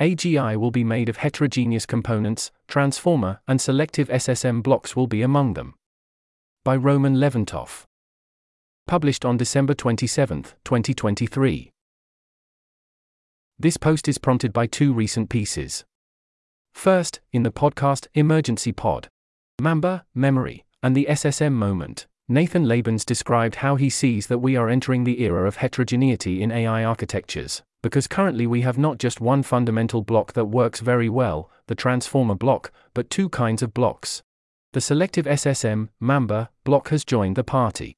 AGI will be made of heterogeneous components, transformer and selective SSM blocks will be among them. By Roman Leventov. Published on December 27, 2023. This post is prompted by two recent pieces. First, in the podcast Emergency Pod, Mamba, Memory, and the SSM Moment, Nathan Labenz described how he sees that we are entering the era of heterogeneity in AI architectures, because currently we have not just one fundamental block that works very well, the transformer block, but two kinds of blocks. The selective SSM, Mamba, block has joined the party.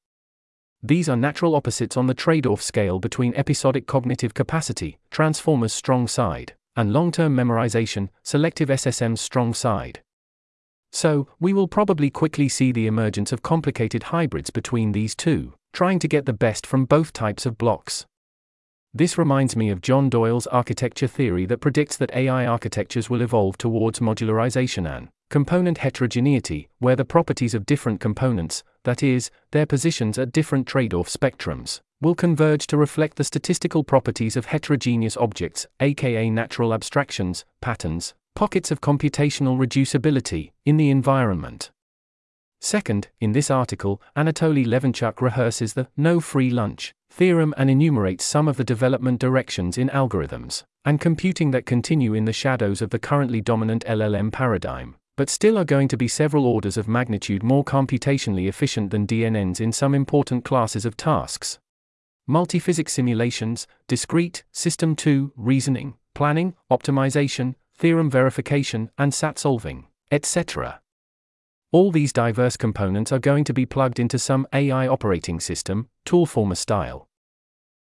These are natural opposites on the trade off scale between episodic cognitive capacity, transformer's strong side, and long term memorization, selective SSM's strong side. So, we will probably quickly see the emergence of complicated hybrids between these two, trying to get the best from both types of blocks. This reminds me of John Doyle's architecture theory that predicts that AI architectures will evolve towards modularization and component heterogeneity, where the properties of different components, that is, their positions at different trade off spectrums, will converge to reflect the statistical properties of heterogeneous objects, aka natural abstractions, patterns, pockets of computational reducibility, in the environment. Second, in this article, Anatoly Levenchuk rehearses the no free lunch theorem and enumerates some of the development directions in algorithms and computing that continue in the shadows of the currently dominant LLM paradigm but still are going to be several orders of magnitude more computationally efficient than DNNs in some important classes of tasks. Multiphysics simulations, discrete, system 2, reasoning, planning, optimization, theorem verification, and SAT solving, etc. All these diverse components are going to be plugged into some AI operating system, toolformer style.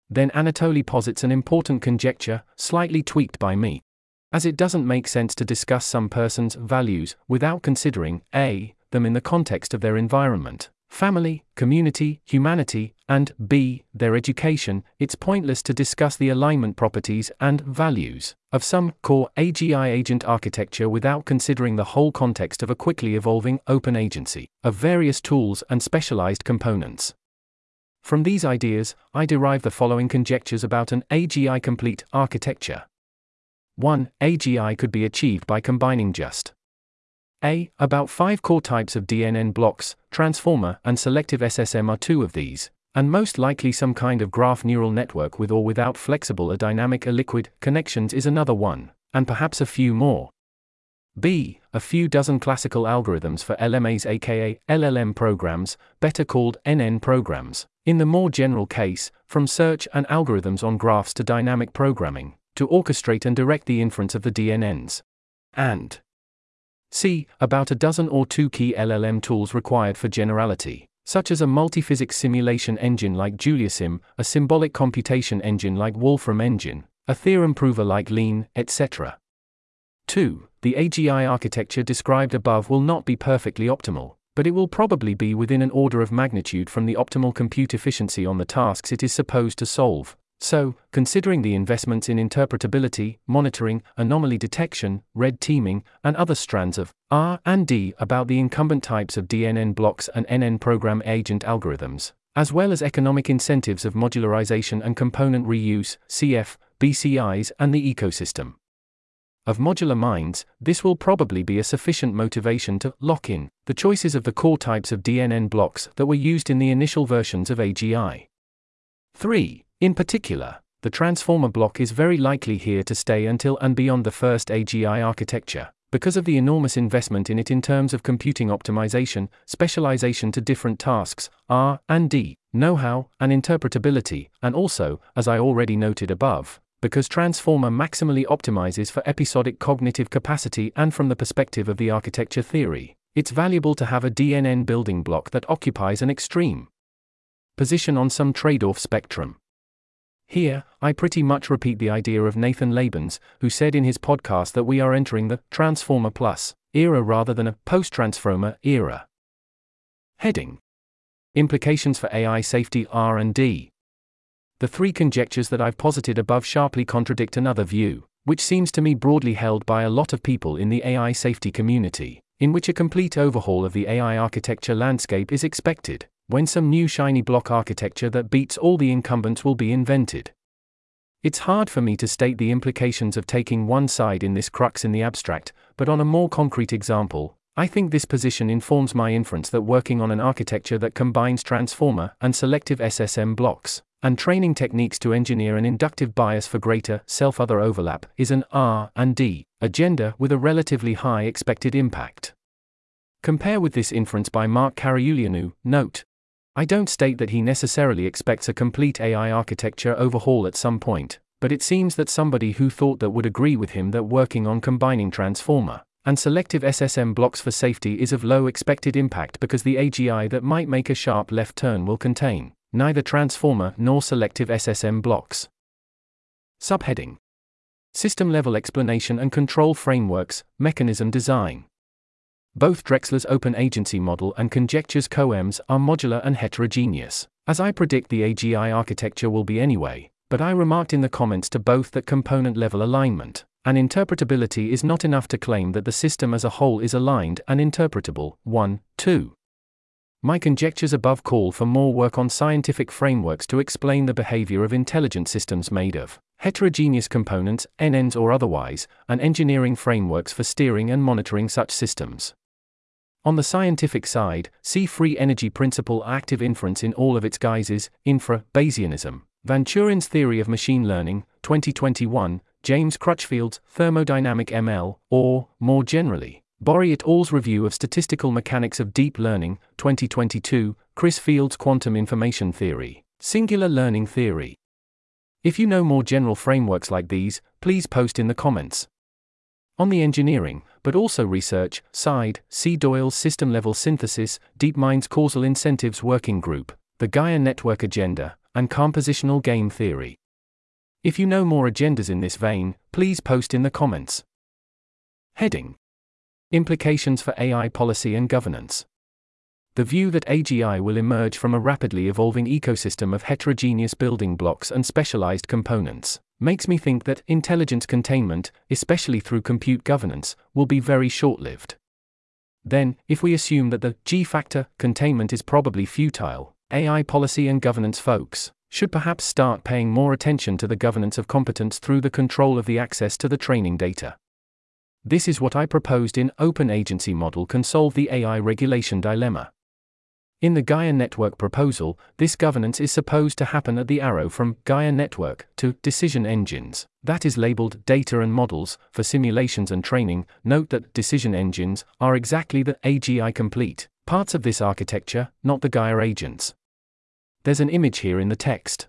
Then Anatoly posits an important conjecture, slightly tweaked by me as it doesn't make sense to discuss some person's values without considering a. them in the context of their environment, family, community, humanity, and b. their education, it's pointless to discuss the alignment properties and values of some core AGI agent architecture without considering the whole context of a quickly evolving open agency of various tools and specialized components. From these ideas, I derive the following conjectures about an AGI complete architecture. 1. AGI could be achieved by combining just a. About five core types of DNN blocks, transformer and selective SSM are two of these, and most likely some kind of graph neural network with or without flexible or dynamic or liquid connections is another one, and perhaps a few more. B. A few dozen classical algorithms for LMAs, aka LLM programs, better called NN programs, in the more general case, from search and algorithms on graphs to dynamic programming to orchestrate and direct the inference of the DNNs. And c. About a dozen or two key LLM tools required for generality, such as a multiphysics simulation engine like JuliaSim, a symbolic computation engine like Wolfram Engine, a theorem prover like Lean, etc. 2. The AGI architecture described above will not be perfectly optimal, but it will probably be within an order of magnitude from the optimal compute efficiency on the tasks it is supposed to solve, so, considering the investments in interpretability, monitoring, anomaly detection, red teaming, and other strands of R and D about the incumbent types of DNN blocks and NN program agent algorithms, as well as economic incentives of modularization and component reuse, CF, BCIs, and the ecosystem. Of modular minds, this will probably be a sufficient motivation to lock in the choices of the core types of DNN blocks that were used in the initial versions of AGI. 3. In particular, the transformer block is very likely here to stay until and beyond the first AGI architecture, because of the enormous investment in it in terms of computing optimization, specialization to different tasks, R and D, know how, and interpretability, and also, as I already noted above, because Transformer maximally optimizes for episodic cognitive capacity and from the perspective of the architecture theory, it's valuable to have a DNN building block that occupies an extreme position on some trade off spectrum. Here, I pretty much repeat the idea of Nathan Labenz, who said in his podcast that we are entering the Transformer Plus era rather than a post Transformer era. Heading Implications for AI safety R&D. The three conjectures that I've posited above sharply contradict another view, which seems to me broadly held by a lot of people in the AI safety community, in which a complete overhaul of the AI architecture landscape is expected when some new shiny block architecture that beats all the incumbents will be invented. It's hard for me to state the implications of taking one side in this crux in the abstract, but on a more concrete example, I think this position informs my inference that working on an architecture that combines transformer and selective SSM blocks and training techniques to engineer an inductive bias for greater self-other overlap is an R and D agenda with a relatively high expected impact. Compare with this inference by Marc Carauleanu, note. I don't state that he necessarily expects a complete AI architecture overhaul at some point, but it seems that somebody who thought that would agree with him that working on combining transformer and selective SSM blocks for safety is of low expected impact because the AGI that might make a sharp left turn will contain neither transformer nor selective SSM blocks. Subheading System level explanation and control frameworks, mechanism design. Both Drexler's open agency model and Conjecture's COEMs are modular and heterogeneous, as I predict the AGI architecture will be anyway, but I remarked in the comments to both that component level alignment and interpretability is not enough to claim that the system as a whole is aligned and interpretable. 1. 2. My conjectures above call for more work on scientific frameworks to explain the behavior of intelligent systems made of heterogeneous components, NNs or otherwise, and engineering frameworks for steering and monitoring such systems. On the scientific side, see free energy principle active inference in all of its guises, infra, Bayesianism, Vanchurin's theory of machine learning, 2021, James Crutchfield's thermodynamic ML, or, more generally, Bahri et al.'s review of statistical mechanics of deep learning, 2022, Chris Fields' quantum information theory, singular learning theory. If you know more general frameworks like these, please post in the comments. On the engineering, but also research, side, see Doyle's System Level Synthesis, DeepMind's Causal Incentives Working Group, the Gaia Network Agenda, and Compositional Game Theory. If you know more agendas in this vein, please post in the comments. Heading Implications for AI Policy and Governance the view that AGI will emerge from a rapidly evolving ecosystem of heterogeneous building blocks and specialized components makes me think that intelligence containment, especially through compute governance, will be very short lived. Then, if we assume that the G factor containment is probably futile, AI policy and governance folks should perhaps start paying more attention to the governance of competence through the control of the access to the training data. This is what I proposed in Open Agency Model can solve the AI regulation dilemma. In the Gaia Network proposal, this governance is supposed to happen at the arrow from Gaia Network to decision engines, that is labeled data and models, for simulations and training. Note that decision engines are exactly the AGI complete parts of this architecture, not the Gaia agents. There's an image here in the text.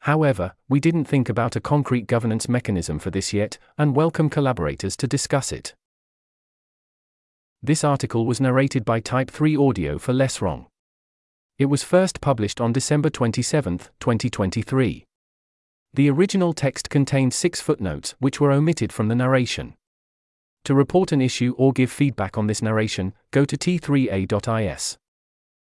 However, we didn't think about a concrete governance mechanism for this yet, and welcome collaborators to discuss it. This article was narrated by Type 3 Audio for Less Wrong. It was first published on December 27, 2023. The original text contained six footnotes which were omitted from the narration. To report an issue or give feedback on this narration, go to t3a.is.